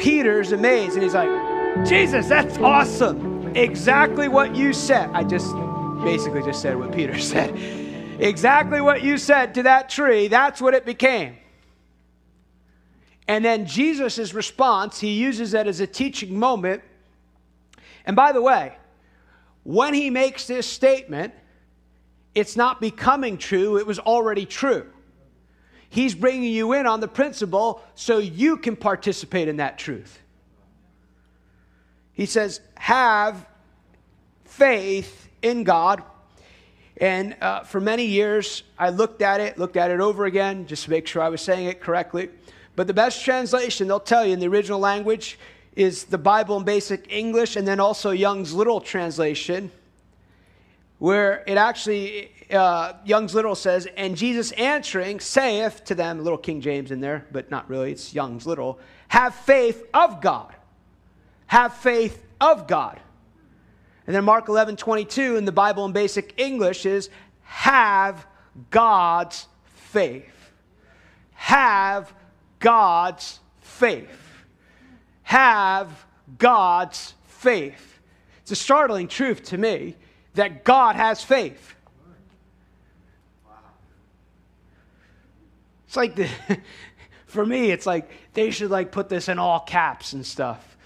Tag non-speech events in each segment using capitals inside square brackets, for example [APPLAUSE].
Peter's amazed and he's like, Jesus, that's awesome. Exactly what you said. I just basically just said what Peter [LAUGHS] said. Exactly what you said to that tree, that's what it became. And then Jesus' response, he uses that as a teaching moment. And by the way, when he makes this statement, it's not becoming true, it was already true. He's bringing you in on the principle so you can participate in that truth. He says, Have faith in God. And uh, for many years, I looked at it, looked at it over again, just to make sure I was saying it correctly. But the best translation, they'll tell you in the original language, is the Bible in basic English, and then also Young's Literal Translation, where it actually, uh, Young's Literal says, And Jesus answering saith to them, little King James in there, but not really, it's Young's Literal, have faith of God. Have faith of God. And then Mark 11, 22 in the Bible in basic English is have God's faith. Have God's faith. Have God's faith. It's a startling truth to me that God has faith. It's like the, [LAUGHS] for me, it's like they should like put this in all caps and stuff.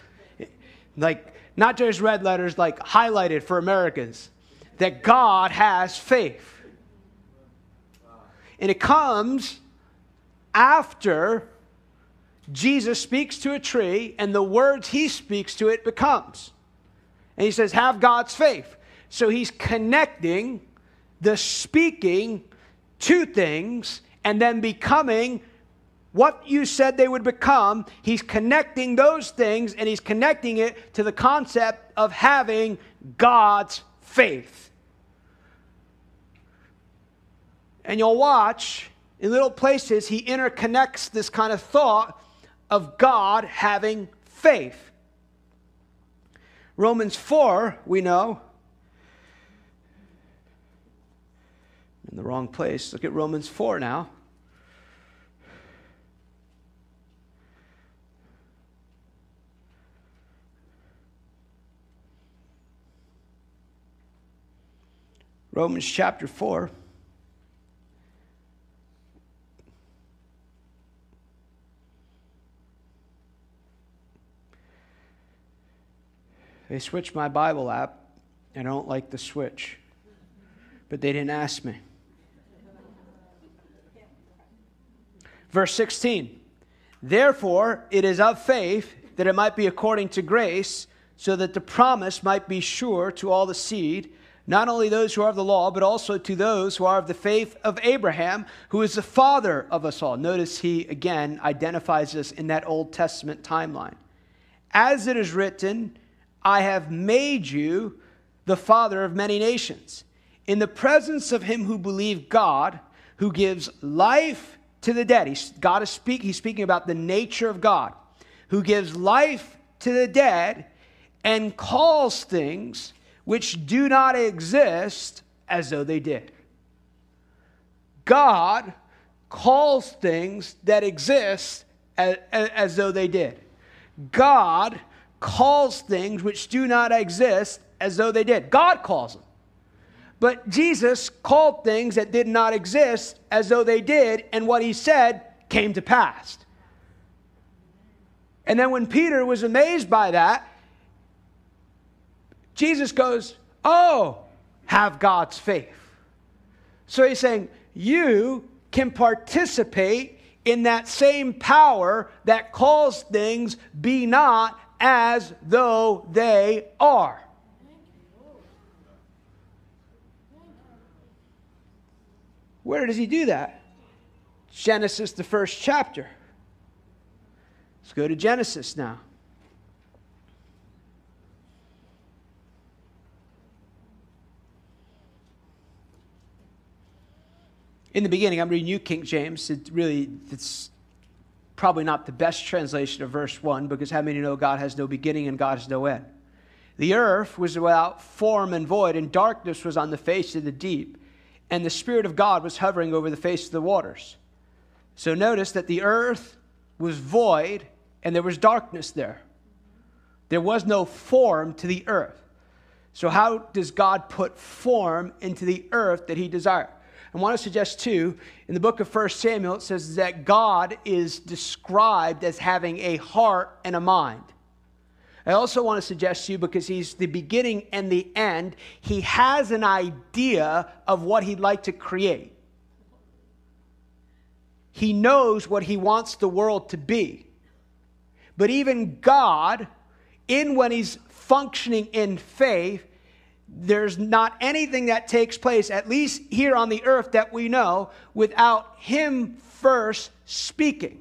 Like not just red letters, like highlighted for Americans, that God has faith. And it comes after Jesus speaks to a tree and the words he speaks to it becomes. And he says, Have God's faith. So he's connecting the speaking to things and then becoming what you said they would become, he's connecting those things and he's connecting it to the concept of having God's faith. And you'll watch in little places, he interconnects this kind of thought of God having faith. Romans 4, we know. In the wrong place. Look at Romans 4 now. Romans chapter 4. They switched my Bible app, and I don't like the switch. But they didn't ask me. Verse 16 Therefore, it is of faith that it might be according to grace, so that the promise might be sure to all the seed not only those who are of the law, but also to those who are of the faith of Abraham, who is the father of us all. Notice he again identifies us in that Old Testament timeline. As it is written, I have made you the father of many nations, in the presence of him who believed God, who gives life to the dead. He's, God is speak, he's speaking about the nature of God, who gives life to the dead and calls things which do not exist as though they did. God calls things that exist as, as, though they did. God calls things which do not exist as though they did. God calls them. But Jesus called things that did not exist as though they did, and what he said came to pass. And then when Peter was amazed by that, Jesus goes, Oh, have God's faith. So he's saying, You can participate in that same power that calls things be not as though they are. Where does he do that? Genesis, the first chapter. Let's go to Genesis now. in the beginning, I'm reading you, King James. It really, it's probably not the best translation of verse 1 because how many know God has no beginning and God has no end? The earth was without form and void, and darkness was on the face of the deep, and the Spirit of God was hovering over the face of the waters. So notice that the earth was void and there was darkness there. There was no form to the earth. So, how does God put form into the earth that he desired? I want to suggest, too, in the book of 1 Samuel, it says that God is described as having a heart and a mind. I also want to suggest to you, because he's the beginning and the end, he has an idea of what he'd like to create. He knows what he wants the world to be. But even God, in when he's functioning in faith, there's not anything that takes place, at least here on the earth that we know, without him first speaking.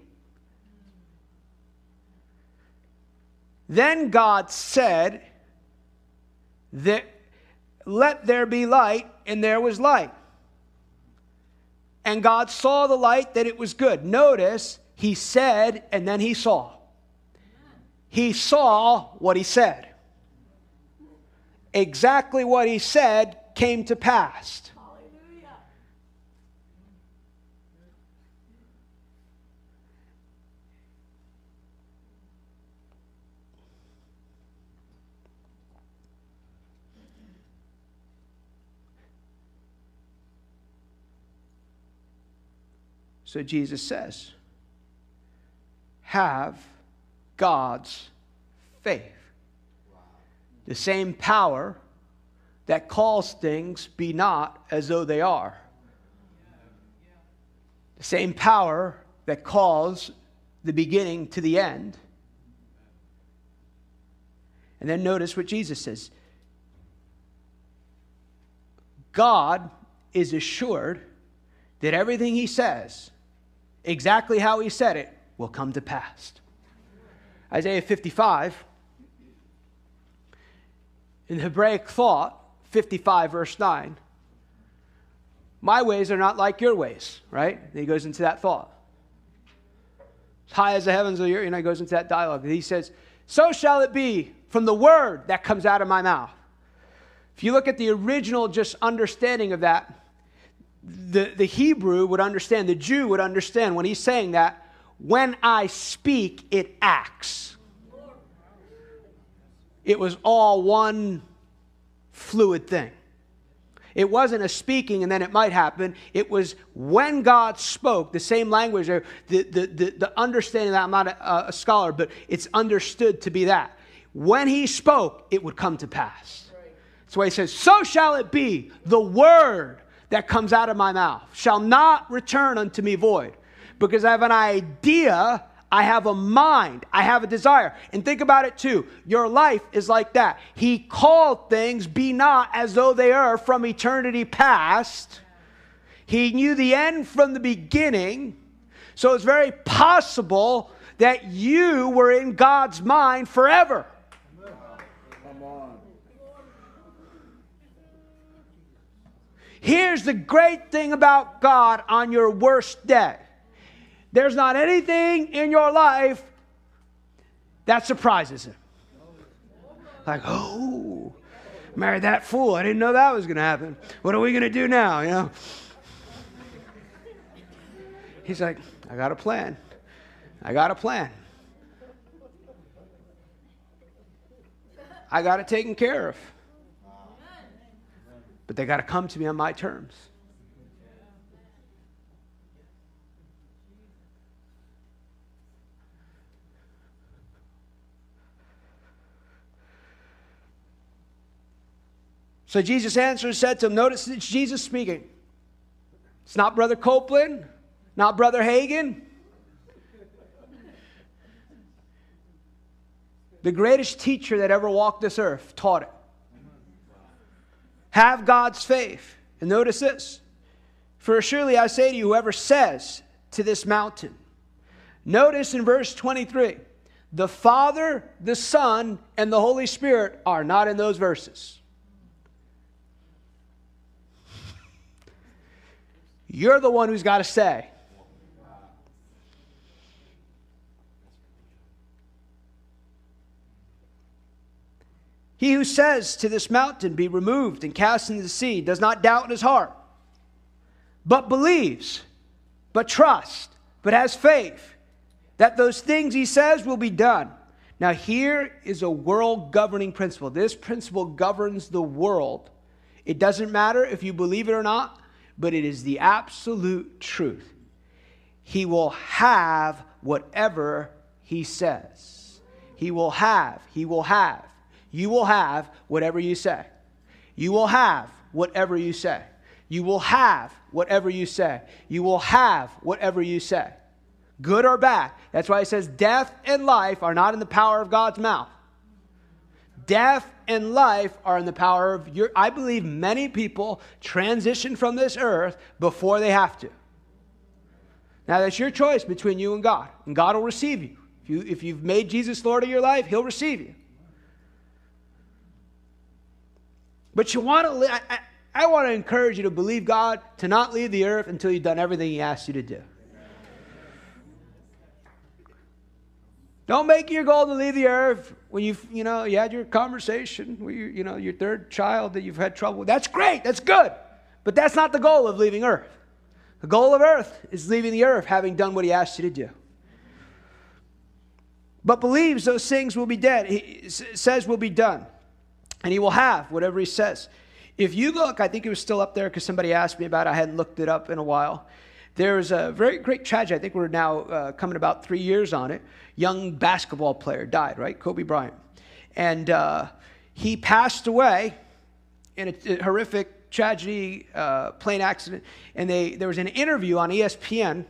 Then God said that let there be light, and there was light. And God saw the light that it was good. Notice, he said, and then he saw. He saw what he said. Exactly what he said came to pass. So Jesus says, have God's faith. The same power that calls things be not as though they are. The same power that calls the beginning to the end. And then notice what Jesus says God is assured that everything he says exactly how he said it will come to pass. Isaiah 55, in Hebraic thought, 55 verse 9, my ways are not like your ways, right? And he goes into that thought. As high as the heavens are, you know, he goes into that dialogue. He says, So shall it be from the word that comes out of my mouth. If you look at the original just understanding of that, the, the Hebrew would understand, the Jew would understand when he's saying that, when I speak, it acts. It was all one fluid thing. It wasn't a speaking and then it might happen. It was when God spoke, the same language, the, the, the, the understanding that I'm not a, a, scholar, but it's understood to be that. When he spoke, it would come to pass. That's why he says, So shall it be, the word that comes out of my mouth shall not return unto me void, because I have an idea, I have a mind, I have a desire. And think about it too. Your life is like that. He called things be not as though they are from eternity past. He knew the end from the beginning. So it's very possible that you were in God's mind forever. Here's the great thing about God on your worst day there's not anything in your life that surprises him. Like, oh, marry that fool. I didn't know that was going to happen. What are we going to do now? You know? He's like, I got a plan. I got a plan. I got it taken care of but they got to come to me on my terms. So Jesus answered and said to him, Notice it's Jesus speaking. It's not Brother Copeland, not Brother Hagin. The greatest teacher that ever walked this earth taught it. Have God's faith. And notice this For surely I say to you, whoever says to this mountain, notice in verse 23, the Father, the Son, and the Holy Spirit are not in those verses. You're the one who's got to say, He who says to this mountain, Be removed and cast into the sea, does not doubt in his heart, but believes, but trusts, but has faith that those things he says will be done. Now, here is a world governing principle. This principle governs the world. It doesn't matter if you believe it or not, but it is the absolute truth. He will have whatever he says. He will have, he will have. You will have whatever you say. You will have whatever you say. You will have whatever you say. You will have whatever you say. Good or bad. That's why it says death and life are not in the power of God's mouth. Death and life are in the power of your. I believe many people transition from this earth before they have to. Now, that's your choice between you and God, and God will receive you. If, you, if you've made Jesus Lord of your life, He'll receive you. But you want to, I, I, I want to encourage you to believe God to not leave the earth until you've done everything He asked you to do. Don't make your goal to leave the earth when you've, you know, you had your conversation with your, you know, your third child that you've had trouble with. That's great. That's good. But that's not the goal of leaving earth. The goal of earth is leaving the earth having done what he asked you to do. But believes those things will be dead. He says will be done. And he will have whatever he says. If you look, I think it was still up there because somebody asked me about it. I hadn't looked it up in a while. There's a very great tragedy. I think we're now uh, coming about three years on it. Young basketball player died, right? Kobe Bryant. And uh, he passed away in a, a horrific tragedy, uh, plane accident. And they, there was an interview on ESPN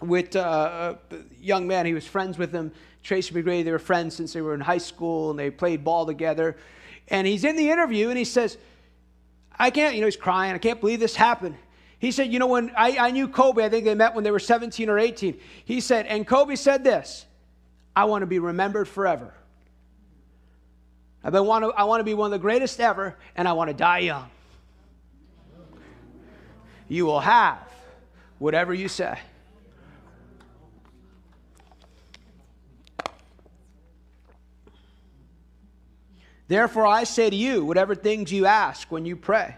with uh, a young man. He was friends with him, Tracy McGrady. They were friends since they were in high school and they played ball together. And he's in the interview and he says, I can't, you know, he's crying. I can't believe this happened. He said, You know, when I, I knew Kobe, I think they met when they were 17 or 18. He said, And Kobe said this I want to be remembered forever. I want, to, I want to be one of the greatest ever, and I want to die young. You will have whatever you say. Therefore, I say to you, whatever things you ask when you pray,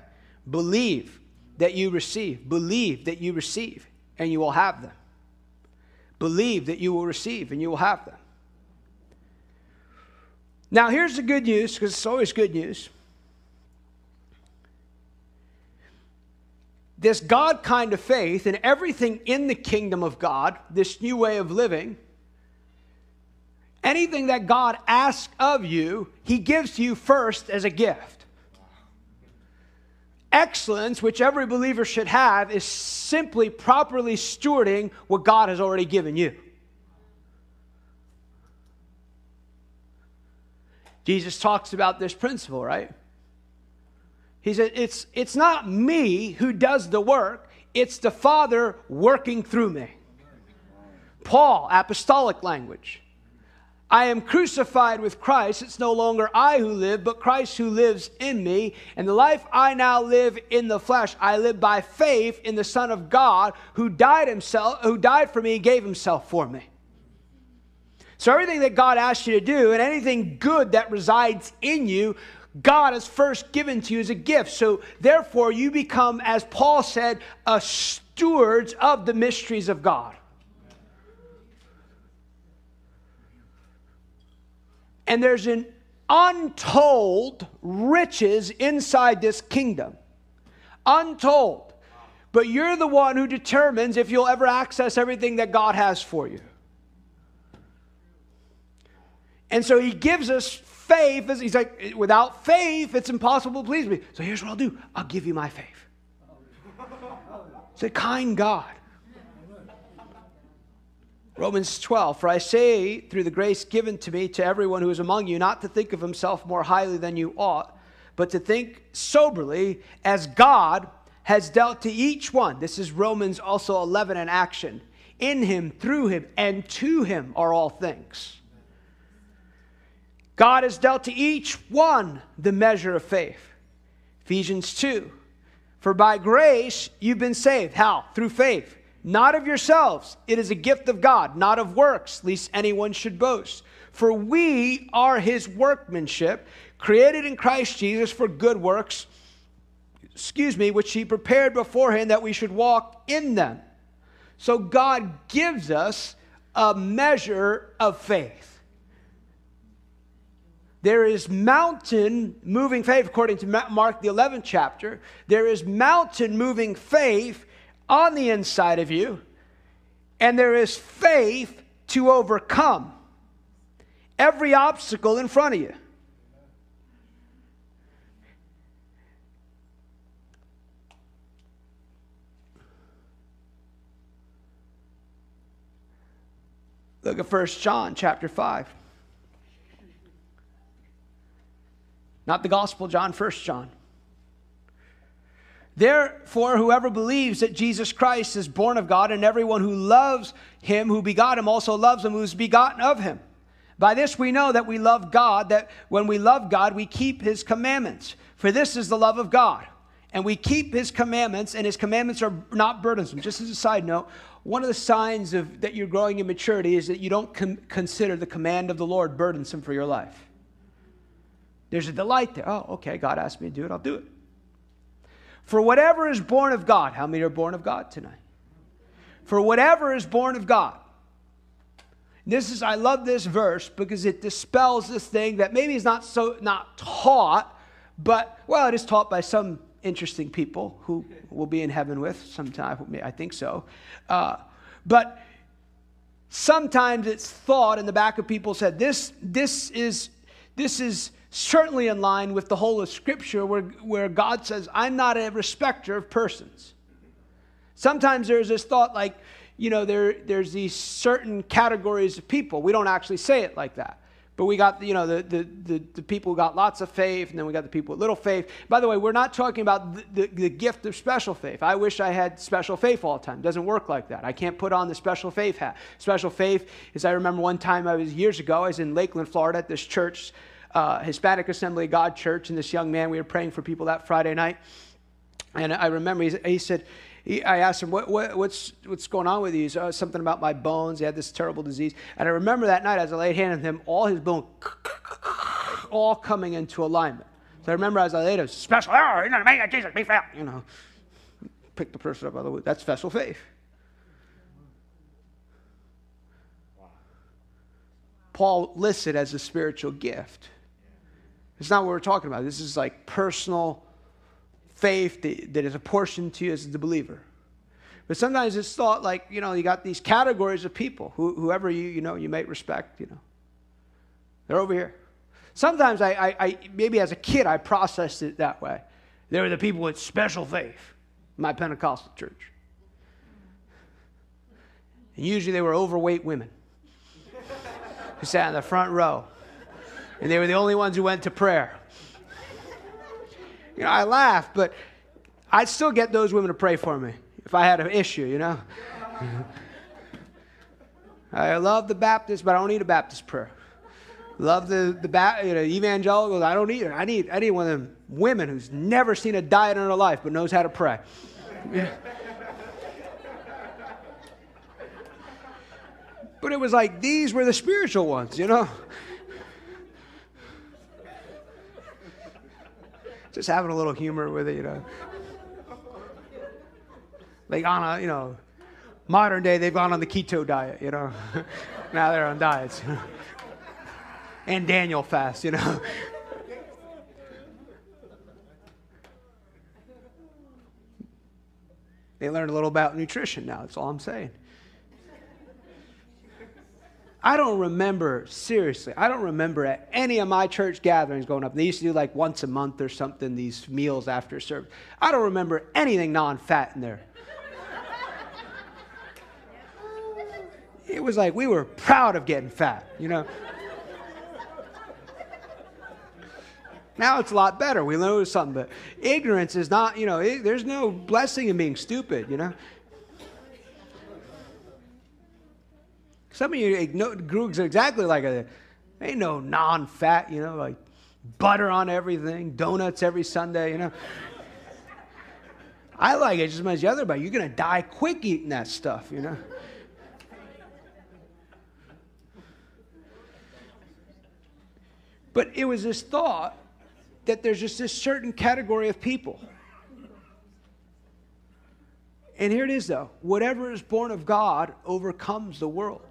believe that you receive. Believe that you receive, and you will have them. Believe that you will receive, and you will have them. Now, here's the good news, because it's always good news. This God kind of faith and everything in the kingdom of God, this new way of living, anything that God asks of you, He gives to you first as a gift. Excellence, which every believer should have, is simply properly stewarding what God has already given you. Jesus talks about this principle, right? He said, it's, it's not me who does the work, it's the Father working through me. Paul, apostolic language. I am crucified with Christ. It's no longer I who live, but Christ who lives in me. And the life I now live in the flesh, I live by faith in the Son of God who died himself, who died for me, gave himself for me. So everything that God asks you to do and anything good that resides in you, God has first given to you as a gift. So therefore you become, as Paul said, a stewards of the mysteries of God. And there's an untold riches inside this kingdom. Untold. But you're the one who determines if you'll ever access everything that God has for you. And so he gives us faith. He's like, without faith, it's impossible to please me. So here's what I'll do I'll give you my faith. It's a kind God. Romans 12, for I say through the grace given to me to everyone who is among you, not to think of himself more highly than you ought, but to think soberly as God has dealt to each one. This is Romans also 11 in action. In him, through him, and to him are all things. God has dealt to each one the measure of faith. Ephesians 2. For by grace you've been saved. How? Through faith not of yourselves. It is a gift of God, not of works, lest anyone should boast. For we are his workmanship, created in Christ Jesus for good works, excuse me, which he prepared beforehand that we should walk in them. So God gives us a measure of faith. There is mountain moving faith, according to Mark, the 11th chapter. There is mountain moving faith on the inside of you, and there is faith to overcome every obstacle in front of you. Look at 1 John chapter 5. Not the Gospel John, 1 John. Therefore, whoever believes that Jesus Christ is born of God, and everyone who loves him who begot him also loves him who is begotten of him. By this we know that we love God, that when we love God, we keep his commandments. For this is the love of God. And we keep his commandments, and his commandments are not burdensome. Just as a side note, one of the signs of that you're growing in maturity is that you don't com- consider the command of the Lord burdensome for your life. There's a delight there. Oh, okay, God asked me to do it, I'll do it. For whatever is born of God, how many are born of God tonight? For whatever is born of God. This is I love this verse because it dispels this thing that maybe is not so not taught, but well, it is taught by some interesting people who will be in heaven with sometime. I think so. Uh, but sometimes it's thought in the back of people's head. This, this, is, this is certainly in line with the whole of Scripture where, where God says, I'm not a respecter of persons. Sometimes there's this thought like, you know, there, there's these certain categories of people. We don't actually say it like that. But we got, you know, the, the, the, the, people who got lots of faith, and then we got the people with little faith. By the way, we're not talking about the, the, the gift of special faith. I wish I had special faith all the time. It doesn't work like that. I can't put on the special faith hat. Special faith is, I remember one time I was years ago, I was in Lakeland, Florida at this church, uh, Hispanic Assembly God church, and this young man, we were praying for people that Friday night. And I remember he, he said, he, I asked him, what, what, what's, what's going on with you? Said, oh, something about my bones. He had this terrible disease. And I remember that night as I laid hands on him, all his bones [LAUGHS] all coming into alignment. So I remember as I laid him, special, oh, in the name of Jesus, be found. You know, pick the person up by the way. That's special faith. Paul lists it as a spiritual gift. It's not what we're talking about. This is like personal faith that, that is apportioned to you as the believer. But sometimes it's thought like, you know, you got these categories of people, who, whoever you, you know, you might respect, you know. They're over here. Sometimes I, I, I, maybe as a kid, I processed it that way. They were the people with special faith my Pentecostal church. And usually they were overweight women who sat in the front row. And they were the only ones who went to prayer. You know, I laugh, but I'd still get those women to pray for me if I had an issue, you know. [LAUGHS] I love the Baptists, but I don't need a Baptist prayer. Love the, the you know, evangelicals. I don't need it. I need, I need one of them women who's never seen a diet in her life but knows how to pray. [LAUGHS] but it was like these were the spiritual ones, you know. Just having a little humor with it, you know. Like on a, you know, modern day, they've gone on the keto diet, you know. [LAUGHS] now they're on diets. [LAUGHS] and Daniel fast, you know. [LAUGHS] they learned a little about nutrition now, that's all I'm saying. I don't remember, seriously, I don't remember at any of my church gatherings going up. They used to do like once a month or something, these meals after service. I don't remember anything non fat in there. it was like we were proud of getting fat, you know. now it's a lot better. We know something, but ignorance is not, you know, it, there's no blessing in being stupid, you know. Some of you grew exactly like a, ain't no non fat, you know, like butter on everything, donuts every Sunday, you know. I like it just as much as the other, but you're going to die quick eating that stuff, you know. But it was this thought that there's just this certain category of people. And here it is, though whatever is born of God overcomes the world.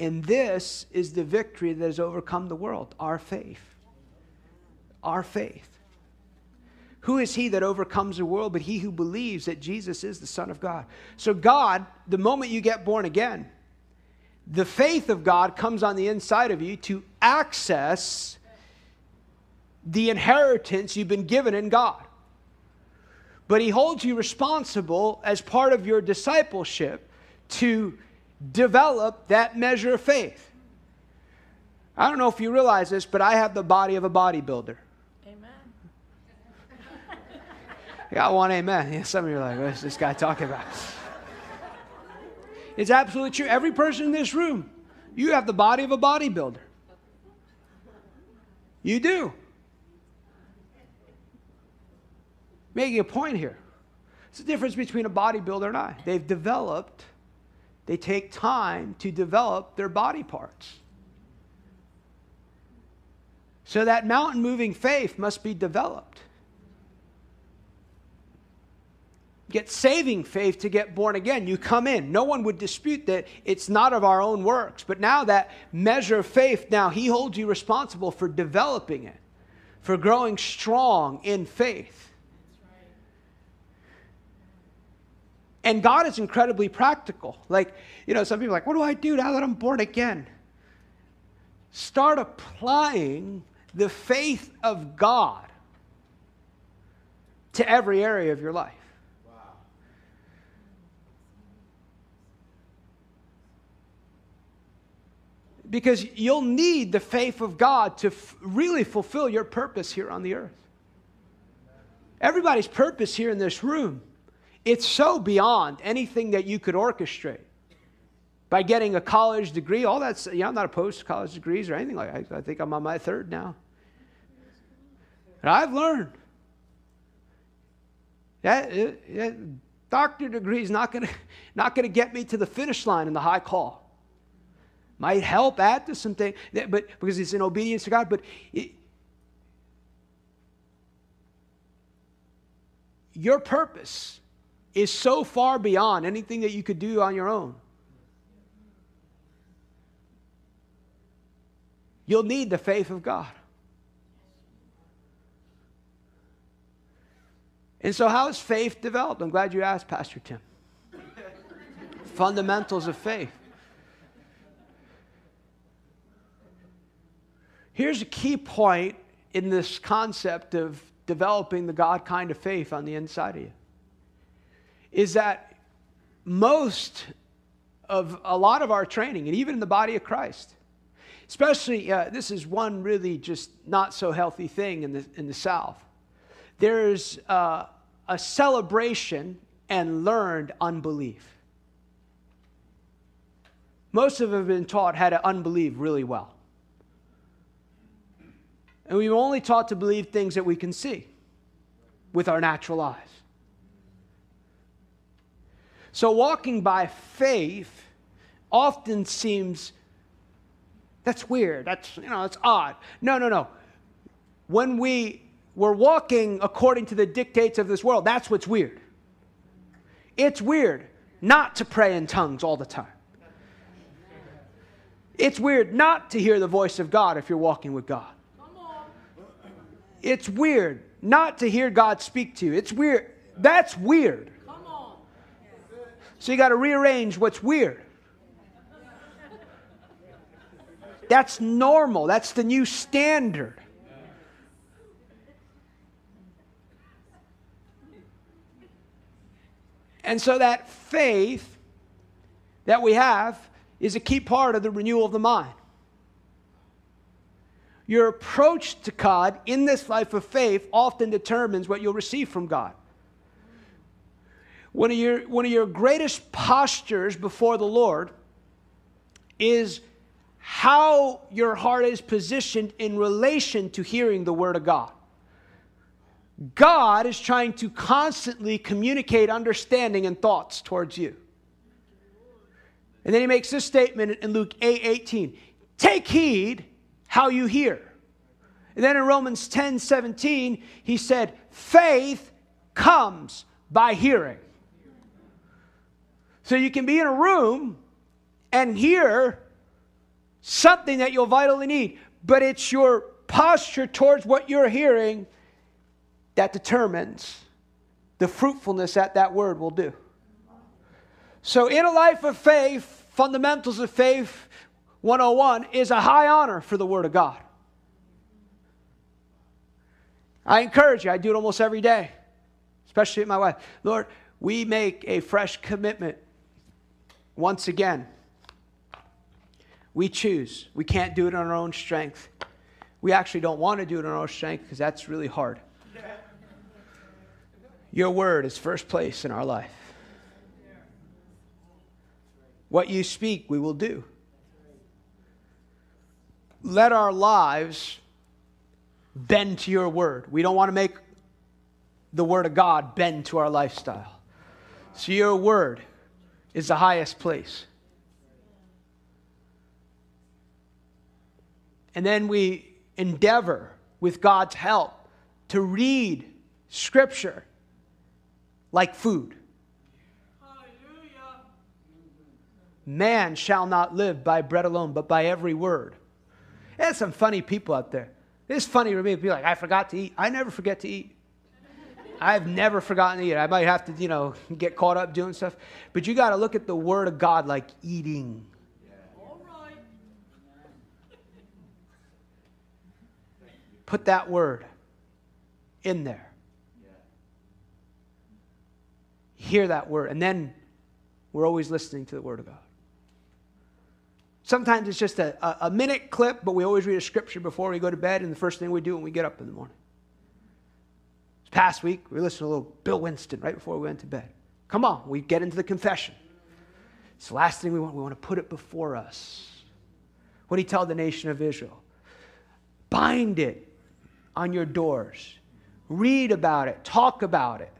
And this is the victory that has overcome the world our faith. Our faith. Who is he that overcomes the world but he who believes that Jesus is the Son of God? So, God, the moment you get born again, the faith of God comes on the inside of you to access the inheritance you've been given in God. But he holds you responsible as part of your discipleship to develop that measure of faith. I don't know if you realize this, but I have the body of a bodybuilder. Amen. I [LAUGHS] got one amen. Yeah, some of you are like, what's this guy talking about? [LAUGHS] It's absolutely true. Every person in this room, you have the body of a bodybuilder. You do. Making a point here. It's the difference between a bodybuilder and I. They've developed, they take time to develop their body parts. So that mountain moving faith must be developed. Get saving faith to get born again. You come in. No one would dispute that it's not of our own works. But now that measure of faith, now He holds you responsible for developing it, for growing strong in faith. And God is incredibly practical. Like, you know, some people are like, what do I do now that I'm born again? Start applying the faith of God to every area of your life. Wow. Because you'll need the faith of God to f- really fulfill your purpose here on the earth. Everybody's purpose here in this room it's so beyond anything that you could orchestrate. By getting a college degree, all that's, you know, I'm not opposed to college degrees or anything like that. I think I'm on my third now. And I've learned that, uh, that doctor degree is not going [LAUGHS] not to get me to the finish line in the high call. Might help add to something, but because it's in obedience to God. But it, your purpose is so far beyond anything that you could do on your own. You'll need the faith of God. And so, how is faith developed? I'm glad you asked, Pastor Tim. [LAUGHS] Fundamentals of faith. Here's a key point in this concept of developing the God kind of faith on the inside of you is that most of a lot of our training, and even in the body of Christ, especially uh, this is one really just not so healthy thing in the, in the South. There's uh, a celebration and learned unbelief. Most of them have been taught how to unbelieve really well. And we've only taught to believe things that we can see with our natural eyes. So walking by faith often seems that's weird. That's you know, that's odd. No, no, no. When we we're walking according to the dictates of this world, that's what's weird. It's weird not to pray in tongues all the time. It's weird not to hear the voice of God if you're walking with God. It's weird not to hear God speak to you. It's weird. That's weird. So you got to rearrange what's weird. That's normal. That's the new standard. And so that faith that we have is a key part of the renewal of the mind. Your approach to God in this life of faith often determines what you'll receive from God. One of your, one of your greatest postures before the Lord is how your heart is positioned in relation to hearing the Word of God. God is trying to constantly communicate understanding and thoughts towards you. And then he makes this statement in Luke 8 18 Take heed how you hear. And then in Romans 10 17, he said, Faith comes by hearing. So you can be in a room and hear something that you'll vitally need, but it's your posture towards what you're hearing that determines the fruitfulness that that word will do. So, in a life of faith, fundamentals of faith 101 is a high honor for the Word of God. I encourage you, I do it almost every day, especially with my wife. Lord, we make a fresh commitment once again. We choose. We can't do it on our own strength. We actually don't want to do it on our own strength because that's really hard. Your word is first place in our life. What you speak, we will do. Let our lives bend to your word. We don't want to make the word of God bend to our lifestyle. So, your word is the highest place. And then we endeavor, with God's help, to read Scripture like food. Man shall not live by bread alone, but by every word. There's some funny people out there. It's funny for me to be like, I forgot to eat. I never forget to eat. I've never forgotten eat. I might have to, you know, get caught up doing stuff. But you got to look at the Word of God like eating. Put that word in there. Hear that word. And then we're always listening to the Word of God. Sometimes it's just a, a, minute clip, but we always read a scripture before we go to bed, and the first thing we do when we get up in the morning. Past week, we listened to a little Bill Winston right before we went to bed. Come on, we get into the confession. It's the last thing we want. We want to put it before us. What did he tell the nation of Israel? Bind it on your doors, read about it, talk about it.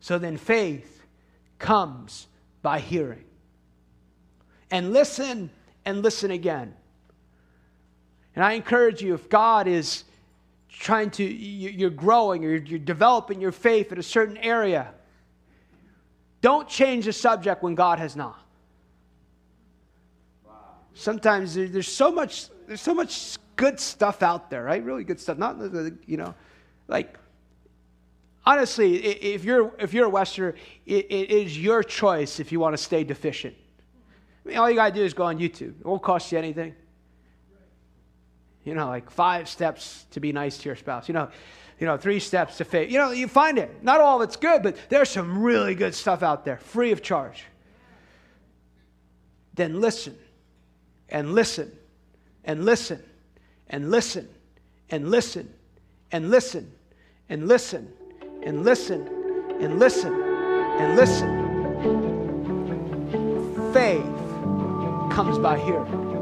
So then faith comes by hearing. And listen and listen again. And I encourage you, if God is trying to, you're growing or you're developing your faith in a certain area, don't change the subject when God has not. Sometimes there's so much, there's so much good stuff out there, right? Really good stuff. Not, you know, like honestly, if you're, if you're a Westerner, it, it is your choice if you want to stay deficient. I mean, all you got to do is go on YouTube. It won't cost you anything. You know, like five steps to be nice to your spouse. You know, you know, three steps to faith. You know, you find it. Not all of it's good, but there's some really good stuff out there, free of charge. Then listen, and listen, and listen, and listen, and listen, and listen, and listen, and listen and listen and listen. Faith comes by hearing.